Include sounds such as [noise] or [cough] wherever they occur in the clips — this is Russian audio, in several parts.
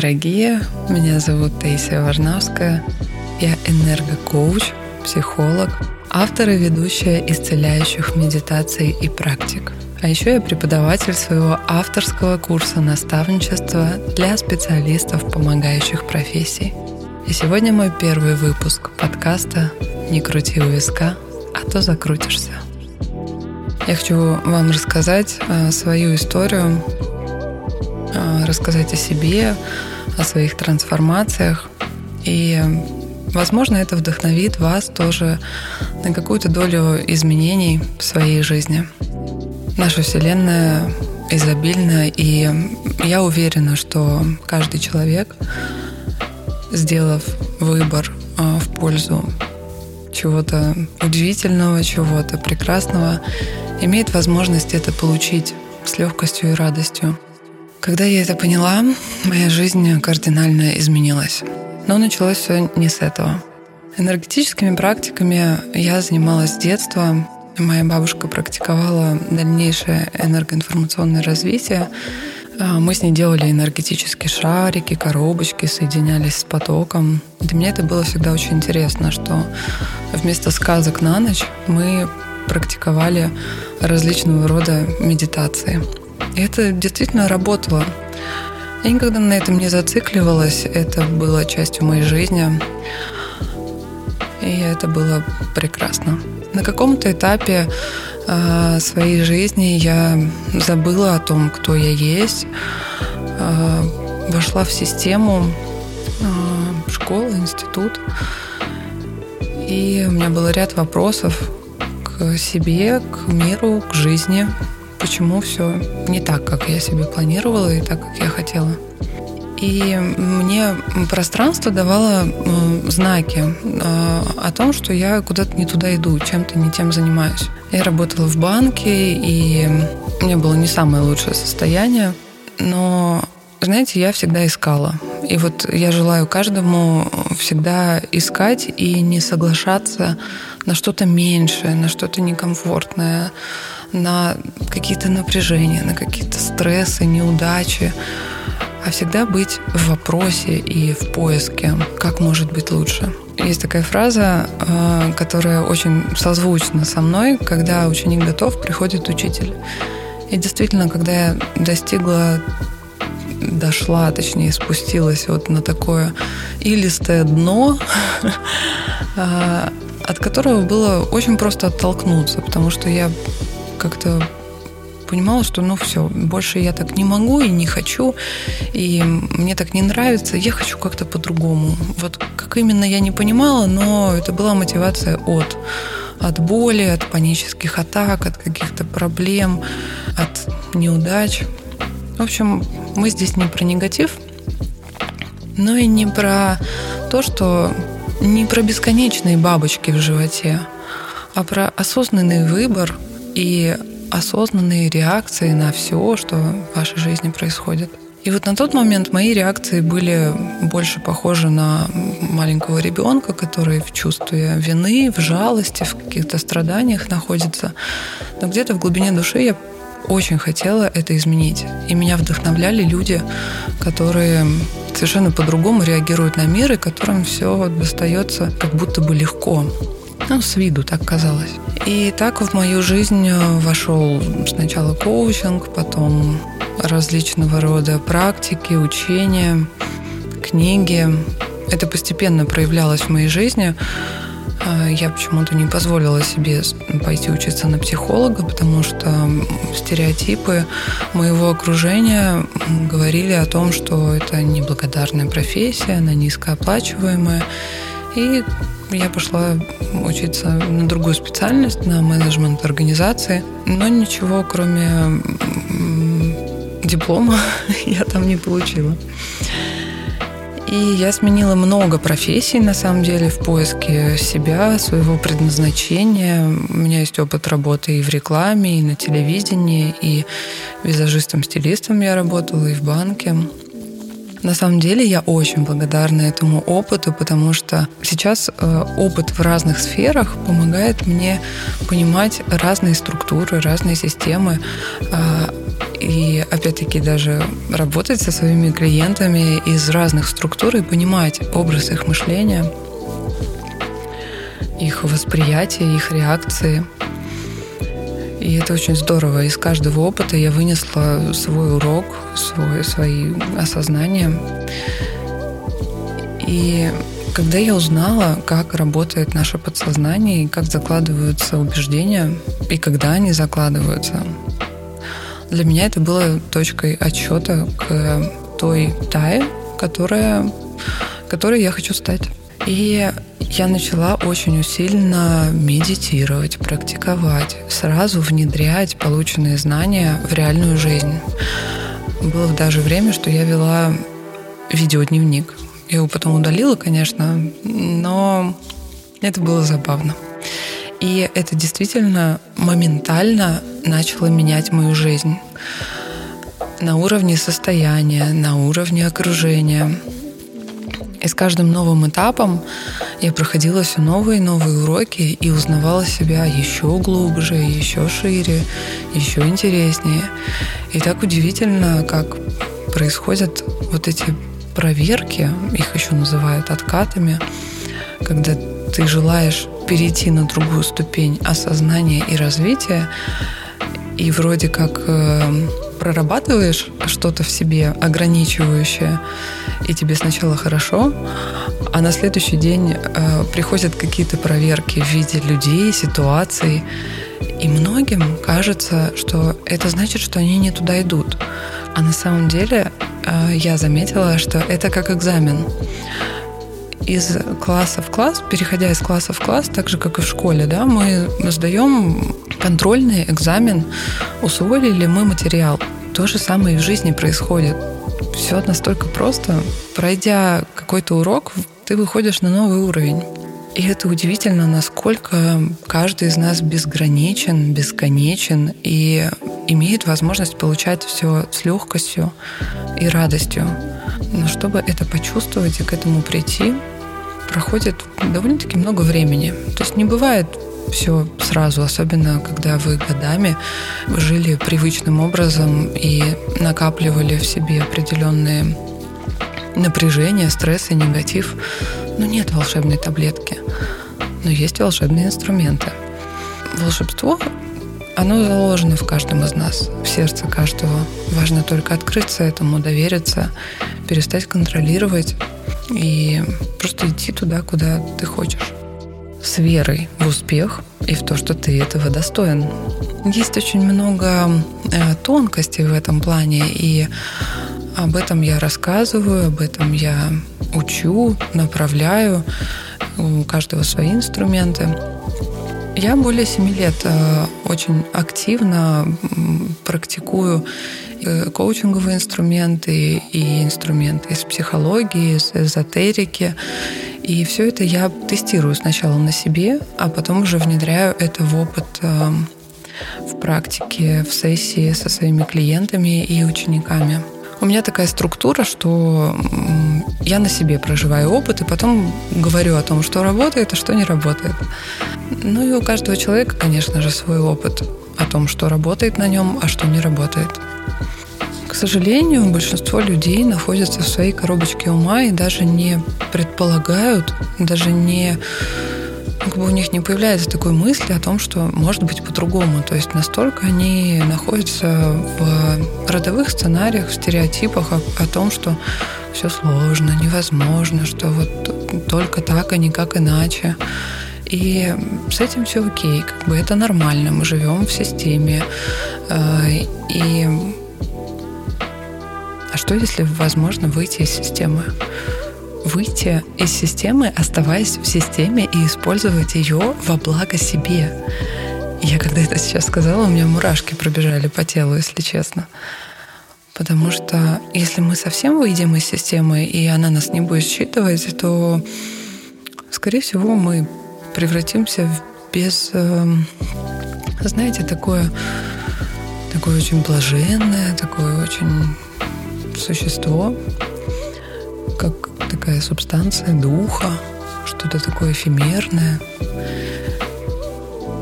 дорогие! Меня зовут Таисия Варнавская. Я энергокоуч, психолог, автор и ведущая исцеляющих медитаций и практик. А еще я преподаватель своего авторского курса наставничества для специалистов помогающих профессий. И сегодня мой первый выпуск подкаста «Не крути у виска, а то закрутишься». Я хочу вам рассказать э, свою историю, рассказать о себе, о своих трансформациях. И, возможно, это вдохновит вас тоже на какую-то долю изменений в своей жизни. Наша Вселенная изобильна, и я уверена, что каждый человек, сделав выбор э, в пользу чего-то удивительного, чего-то прекрасного, имеет возможность это получить с легкостью и радостью. Когда я это поняла, моя жизнь кардинально изменилась. Но началось все не с этого. Энергетическими практиками я занималась с детства. Моя бабушка практиковала дальнейшее энергоинформационное развитие. А, мы с ней делали энергетические шарики, коробочки, соединялись с потоком. Для меня это было всегда очень интересно, что вместо сказок на ночь мы практиковали различного рода медитации. Это действительно работало. Я никогда на этом не зацикливалась. Это было частью моей жизни. И это было прекрасно. На каком-то этапе э, своей жизни я забыла о том, кто я есть, э, вошла в систему э, школы, институт. И у меня был ряд вопросов к себе, к миру, к жизни, почему все не так, как я себе планировала и так, как я хотела. И мне пространство давало знаки э, о том, что я куда-то не туда иду, чем-то не тем занимаюсь. Я работала в банке, и у меня было не самое лучшее состояние, но, знаете, я всегда искала. И вот я желаю каждому всегда искать и не соглашаться на что-то меньшее, на что-то некомфортное, на какие-то напряжения, на какие-то стрессы, неудачи, а всегда быть в вопросе и в поиске, как может быть лучше. Есть такая фраза, э, которая очень созвучна со мной, когда ученик готов, приходит учитель. И действительно, когда я достигла дошла, точнее, спустилась вот на такое илистое дно, а, [laughs] от которого было очень просто оттолкнуться, потому что я как-то понимала, что ну все, больше я так не могу и не хочу, и мне так не нравится, я хочу как-то по-другому. Вот как именно я не понимала, но это была мотивация от от боли, от панических атак, от каких-то проблем, от неудач. В общем, мы здесь не про негатив, но и не про то, что не про бесконечные бабочки в животе, а про осознанный выбор и осознанные реакции на все, что в вашей жизни происходит. И вот на тот момент мои реакции были больше похожи на маленького ребенка, который в чувстве вины, в жалости, в каких-то страданиях находится. Но где-то в глубине души я очень хотела это изменить. И меня вдохновляли люди, которые совершенно по-другому реагируют на мир, и которым все достается как будто бы легко. Ну, с виду так казалось. И так в мою жизнь вошел сначала коучинг, потом различного рода практики, учения, книги. Это постепенно проявлялось в моей жизни. А, я почему-то не позволила себе пойти учиться на психолога, потому что стереотипы моего окружения говорили о том, что это неблагодарная профессия, она низкооплачиваемая. И я пошла учиться на другую специальность, на менеджмент организации, но ничего, кроме диплома, [laughs] я там не получила. И я сменила много профессий, на самом деле, в поиске себя, своего предназначения. У меня есть опыт работы и в рекламе, и на телевидении, и визажистом-стилистом я работала, и в банке. На самом деле я очень благодарна этому опыту, потому что сейчас э, опыт в разных сферах помогает мне понимать разные структуры, разные системы, э, и опять-таки даже работать со своими клиентами из разных структур и понимать образ их мышления, их восприятие, их реакции. И это очень здорово. Из каждого опыта я вынесла свой урок, свой, свои осознания. И когда я узнала, как работает наше подсознание и как закладываются убеждения, и когда они закладываются, для меня это было точкой отсчета к той Тае, которая, которой я хочу стать. И я начала очень усиленно медитировать, практиковать, сразу внедрять полученные знания в реальную жизнь. Было даже время, что я вела видеодневник. Я его потом удалила, конечно, но это было забавно. И это действительно моментально начало менять мою жизнь на уровне состояния, на уровне окружения. И с каждым новым этапом я проходила все новые и новые уроки и узнавала себя еще глубже, еще шире, еще интереснее. И так удивительно, как происходят вот эти проверки, их еще называют откатами, когда ты желаешь перейти на другую ступень осознания и развития, и вроде как э, прорабатываешь что-то в себе ограничивающее, и тебе сначала хорошо, а на следующий день э, приходят какие-то проверки в виде людей, ситуаций, и многим кажется, что это значит, что они не туда идут. А на самом деле э, я заметила, что это как экзамен. Из класса в класс, переходя из класса в класс, так же как и в школе, да, мы сдаем контрольный экзамен, усвоили ли мы материал. То же самое и в жизни происходит. Все настолько просто. Пройдя какой-то урок, ты выходишь на новый уровень. И это удивительно, насколько каждый из нас безграничен, бесконечен и имеет возможность получать все с легкостью и радостью. Но чтобы это почувствовать и к этому прийти, проходит довольно-таки много времени. То есть не бывает все сразу, особенно когда вы годами жили привычным образом и накапливали в себе определенные напряжение, стресс и негатив. Ну, нет волшебной таблетки, но есть волшебные инструменты. Волшебство оно заложено в каждом из нас, в сердце каждого. Важно только открыться этому, довериться, перестать контролировать и просто идти туда, куда ты хочешь. С верой в успех и в то, что ты этого достоин. Есть очень много э, тонкостей в этом плане, и об этом я рассказываю, об этом я учу, направляю. У каждого свои инструменты. Я более семи лет э, очень активно практикую э, коучинговые инструменты и инструменты из психологии, из эзотерики. И все это я тестирую сначала на себе, а потом уже внедряю это в опыт э, в практике, в сессии со своими клиентами и учениками. У меня такая структура, что я на себе проживаю опыт и потом говорю о том, что работает, а что не работает. Ну и у каждого человека, конечно же, свой опыт о том, что работает на нем, а что не работает. К сожалению, большинство людей находятся в своей коробочке ума и даже не предполагают, даже не как бы у них не появляется такой мысли о том, что может быть по-другому. То есть настолько они находятся в родовых сценариях, в стереотипах о, о том, что все сложно, невозможно, что вот только так, а никак иначе. И с этим все окей, как бы это нормально, мы живем в системе. Э, и что, если возможно выйти из системы? Выйти из системы, оставаясь в системе и использовать ее во благо себе. Я когда это сейчас сказала, у меня мурашки пробежали по телу, если честно. Потому что если мы совсем выйдем из системы, и она нас не будет считывать, то, скорее всего, мы превратимся в без... Эм, знаете, такое, такое очень блаженное, такое очень существо, как такая субстанция духа, что-то такое эфемерное.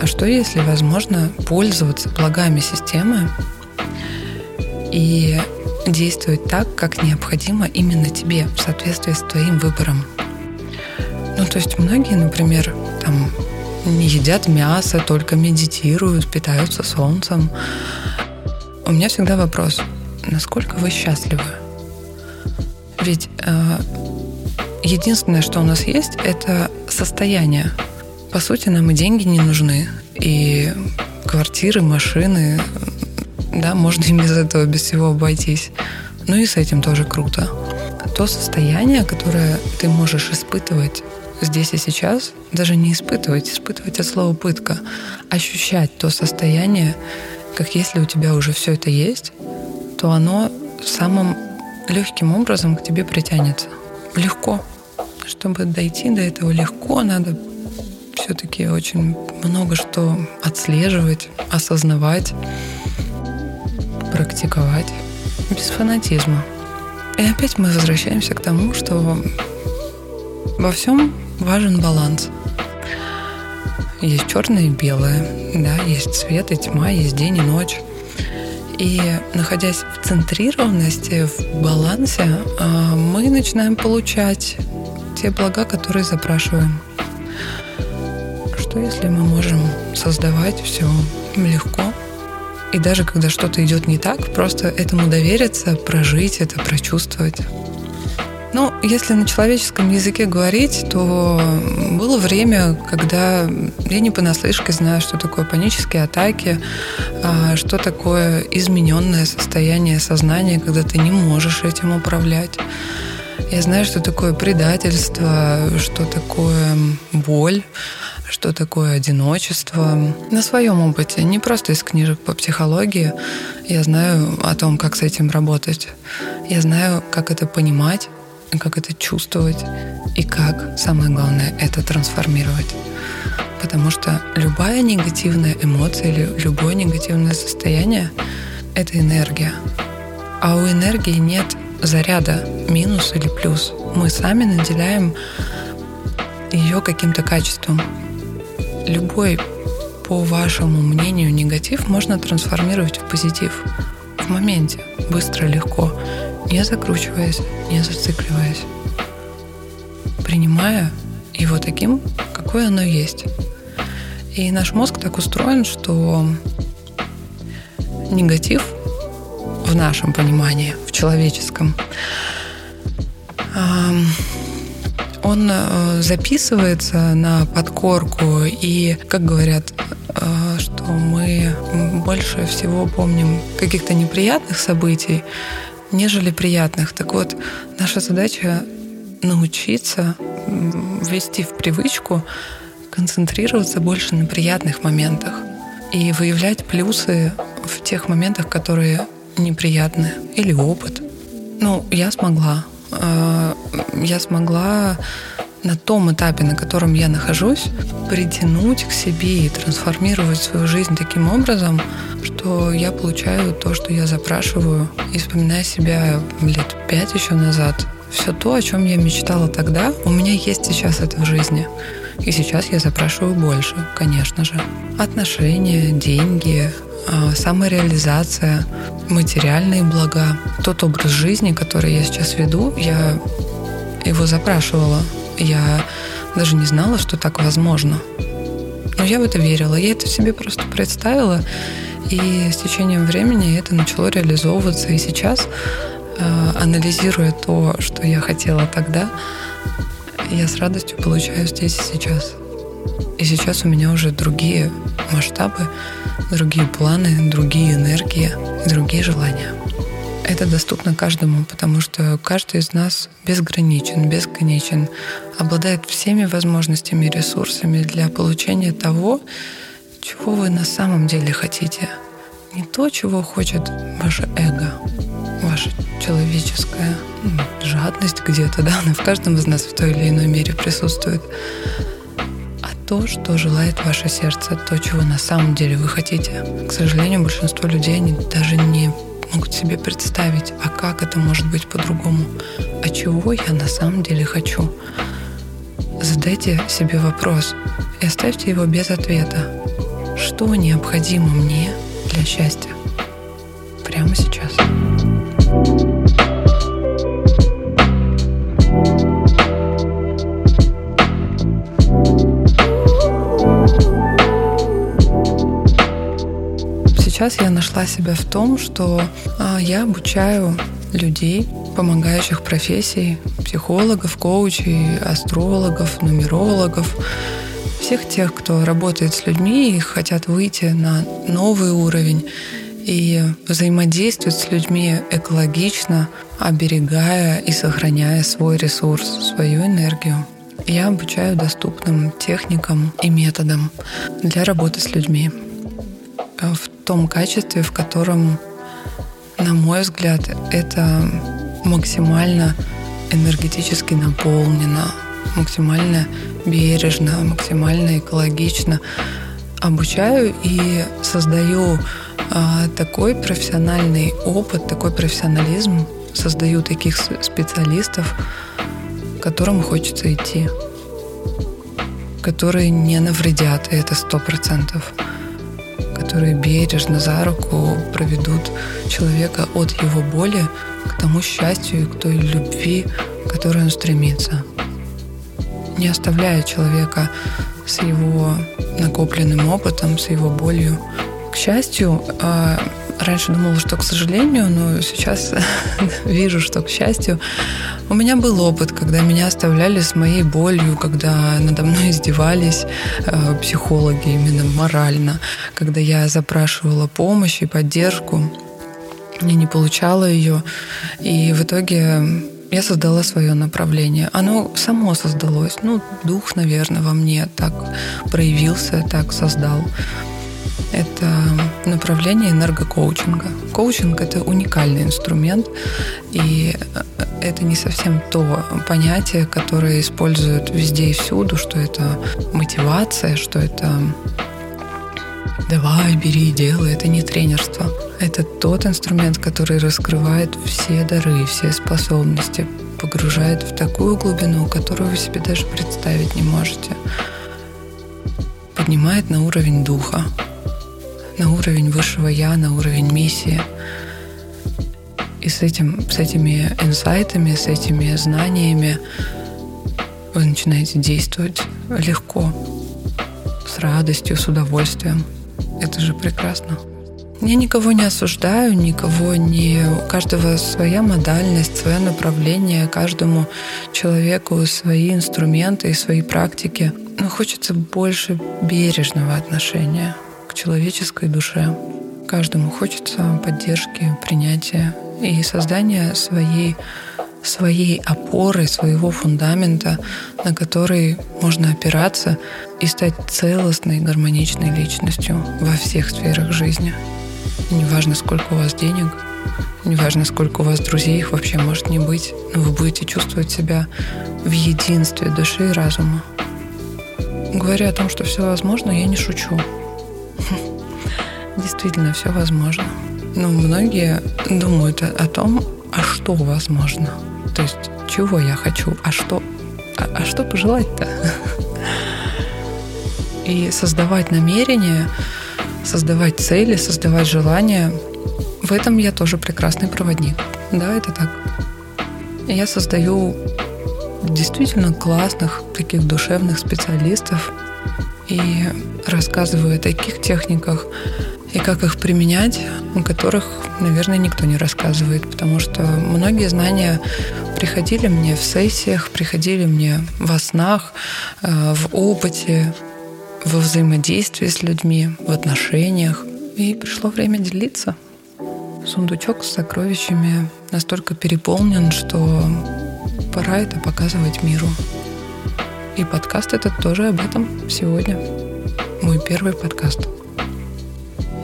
А что если возможно пользоваться благами системы и действовать так, как необходимо именно тебе, в соответствии с твоим выбором. Ну, то есть многие, например, там едят мясо, только медитируют, питаются солнцем. У меня всегда вопрос, насколько вы счастливы? Ведь э, единственное, что у нас есть, это состояние. По сути, нам и деньги не нужны, и квартиры, машины, да, можно и без этого, без всего обойтись. Ну и с этим тоже круто. То состояние, которое ты можешь испытывать здесь и сейчас, даже не испытывать, испытывать от слова пытка, ощущать то состояние, как если у тебя уже все это есть, то оно самым легким образом к тебе притянется. Легко. Чтобы дойти до этого легко, надо все-таки очень много что отслеживать, осознавать, практиковать без фанатизма. И опять мы возвращаемся к тому, что во всем важен баланс. Есть черное и белое, да, есть свет и тьма, есть день и ночь. И находясь в центрированности, в балансе, а, мы начинаем получать те блага, которые запрашиваем. Что если мы можем создавать все легко, и даже когда что-то идет не так, просто этому довериться, прожить это, прочувствовать. Ну, если на человеческом языке говорить, то было время, когда я не понаслышке знаю, что такое панические атаки, а, что такое измененное состояние сознания, когда ты не можешь этим управлять. Я знаю, что такое предательство, что такое боль, что такое одиночество. На своем опыте, не просто из книжек по психологии, я знаю о том, как с этим работать. Я знаю, как это понимать, как это чувствовать и как, самое главное, это трансформировать. Потому что любая негативная эмоция или любое негативное состояние — это энергия. А у энергии нет заряда минус или плюс. Мы сами наделяем ее каким-то качеством. Любой, по вашему мнению, негатив можно трансформировать в позитив в моменте, быстро, легко, не закручиваясь, не зацикливаясь, принимая его таким, какое оно есть. И наш мозг так устроен, что негатив в нашем понимании, в человеческом, он э, записывается на подкорку, и, как говорят, э, что мы больше всего помним каких-то неприятных событий, нежели приятных. Так вот, наша задача научиться ввести в привычку концентрироваться больше на приятных моментах и выявлять плюсы в тех моментах, которые неприятны, или опыт. Ну, я смогла. Э, я смогла на том этапе, на котором я нахожусь, притянуть к себе и трансформировать свою жизнь таким образом, что я получаю то, что я запрашиваю, и вспоминая себя лет пять еще назад, все то, о чем я мечтала тогда, у меня есть сейчас это в жизни. И сейчас я запрашиваю больше, конечно же. Отношения, деньги, а, самореализация, материальные блага. Тот образ жизни, который я сейчас веду, я его запрашивала. Я даже не знала, что так возможно. Но я в это верила. Я это себе просто представила. И с течением времени это начало реализовываться. И сейчас, а, анализируя то, что я хотела тогда, я с радостью получаю здесь и сейчас. И сейчас у меня уже другие масштабы, другие планы, другие энергии другие желания. Это доступно каждому, потому что каждый из нас безграничен, бесконечен, обладает всеми возможностями и ресурсами для получения того, чего вы на самом деле хотите. Не то, чего хочет ваше эго, ваша человеческая ну, жадность где-то, да, она в каждом из нас в той или иной мере присутствует, то, что желает ваше сердце, то, чего на самом деле вы хотите. К сожалению, большинство людей они даже не могут себе представить, а как это может быть по-другому, а чего я на самом деле хочу. Задайте себе вопрос и оставьте его без ответа. Что необходимо мне для счастья прямо сейчас? Сейчас я нашла себя в том, что а, я обучаю людей, помогающих профессий, психологов, коучей, астрологов, нумерологов, всех тех, кто работает с людьми и хотят выйти на новый уровень и взаимодействуют с людьми экологично, оберегая и сохраняя свой ресурс, свою энергию. Я обучаю доступным техникам и методам для работы с людьми в том качестве, в котором, на мой взгляд, это максимально энергетически наполнено, максимально бережно, максимально экологично. Обучаю и создаю а, такой профессиональный опыт, такой профессионализм, создаю таких специалистов, к которым хочется идти, которые не навредят, и это сто процентов которые бережно за руку проведут человека от его боли к тому счастью и к той любви, к которой он стремится. Не оставляя человека с его накопленным опытом, с его болью. К счастью, а, раньше думала, что к сожалению, но сейчас [laughs] вижу, что к счастью, у меня был опыт, когда меня оставляли с моей болью, когда надо мной издевались э, психологи именно морально, когда я запрашивала помощь и поддержку, я не получала ее, и в итоге я создала свое направление. Оно само создалось. Ну, дух, наверное, во мне так проявился, так создал это направление энергокоучинга. Коучинг — это уникальный инструмент, и это не совсем то понятие, которое используют везде и всюду, что это мотивация, что это давай, бери, делай. Это не тренерство. Это тот инструмент, который раскрывает все дары, все способности, погружает в такую глубину, которую вы себе даже представить не можете. Поднимает на уровень духа, на уровень высшего я, на уровень миссии. И с, этим, с этими инсайтами, с этими знаниями вы начинаете действовать легко, с радостью, с удовольствием. Это же прекрасно. Я никого не осуждаю, никого не... У каждого своя модальность, свое направление, каждому человеку свои инструменты и свои практики. Но хочется больше бережного отношения человеческой душе. Каждому хочется поддержки, принятия и создания своей своей опоры, своего фундамента, на который можно опираться и стать целостной, гармоничной личностью во всех сферах жизни. неважно, сколько у вас денег, неважно, сколько у вас друзей, их вообще может не быть, но вы будете чувствовать себя в единстве души и разума. Говоря о том, что все возможно, я не шучу. Действительно, все возможно. Но многие думают о том, а что возможно. То есть, чего я хочу, а что, а, а что пожелать-то? И создавать намерения, создавать цели, создавать желания, в этом я тоже прекрасный проводник. Да, это так. Я создаю действительно классных, таких душевных специалистов и рассказываю о таких техниках, и как их применять, о которых, наверное, никто не рассказывает, потому что многие знания приходили мне в сессиях, приходили мне во снах, э, в опыте, во взаимодействии с людьми, в отношениях. И пришло время делиться. Сундучок с сокровищами настолько переполнен, что пора это показывать миру. И подкаст этот тоже об этом сегодня. Мой первый подкаст.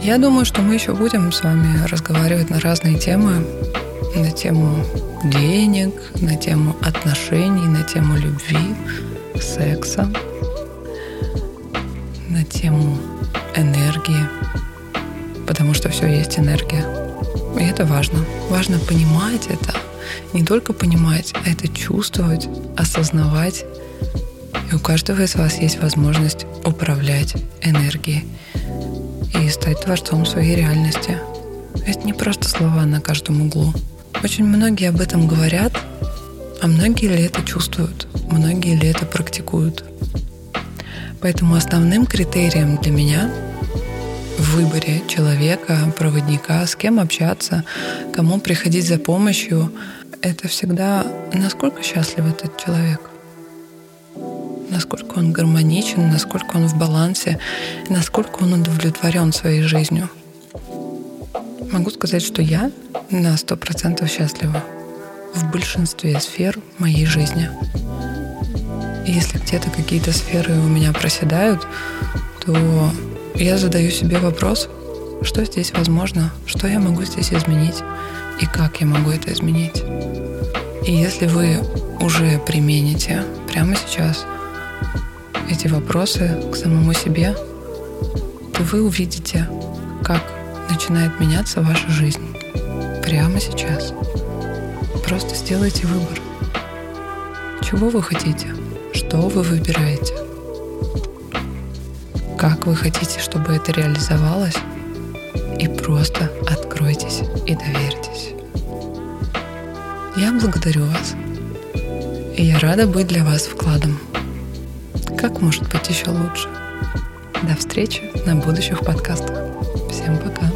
Я думаю, что мы еще будем с вами разговаривать на разные темы. На тему денег, на тему отношений, на тему любви, секса, на тему энергии. Потому что все есть энергия. И это важно. Важно понимать это. Не только понимать, а это чувствовать, осознавать. И у каждого из вас есть возможность управлять энергией и стать творцом своей реальности. Это не просто слова на каждом углу. Очень многие об этом говорят, а многие ли это чувствуют, многие ли это практикуют. Поэтому основным критерием для меня в выборе человека, проводника, с кем общаться, кому приходить за помощью, это всегда насколько счастлив этот человек, насколько он гармоничен, насколько он в балансе, насколько он удовлетворен своей жизнью. Могу сказать, что я на сто процентов счастлива в большинстве сфер моей жизни. И если где-то какие-то сферы у меня проседают, то я задаю себе вопрос, что здесь возможно, что я могу здесь изменить и как я могу это изменить. И если вы уже примените прямо сейчас эти вопросы к самому себе, то вы увидите, как начинает меняться ваша жизнь прямо сейчас. Просто сделайте выбор. Чего вы хотите? Что вы выбираете? Как вы хотите, чтобы это реализовалось? И просто откройтесь и доверьтесь. Я благодарю вас. И я рада быть для вас вкладом. Как может быть еще лучше? До встречи на будущих подкастах. Всем пока.